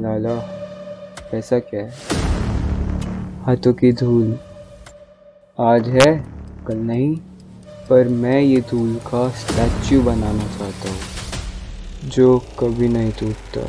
लाला ऐसा क्या है? हाथों की धूल। आज है, कल नहीं, पर मैं ये धूल का स्टैचू बनाना चाहता हूँ, जो कभी नहीं टूटता।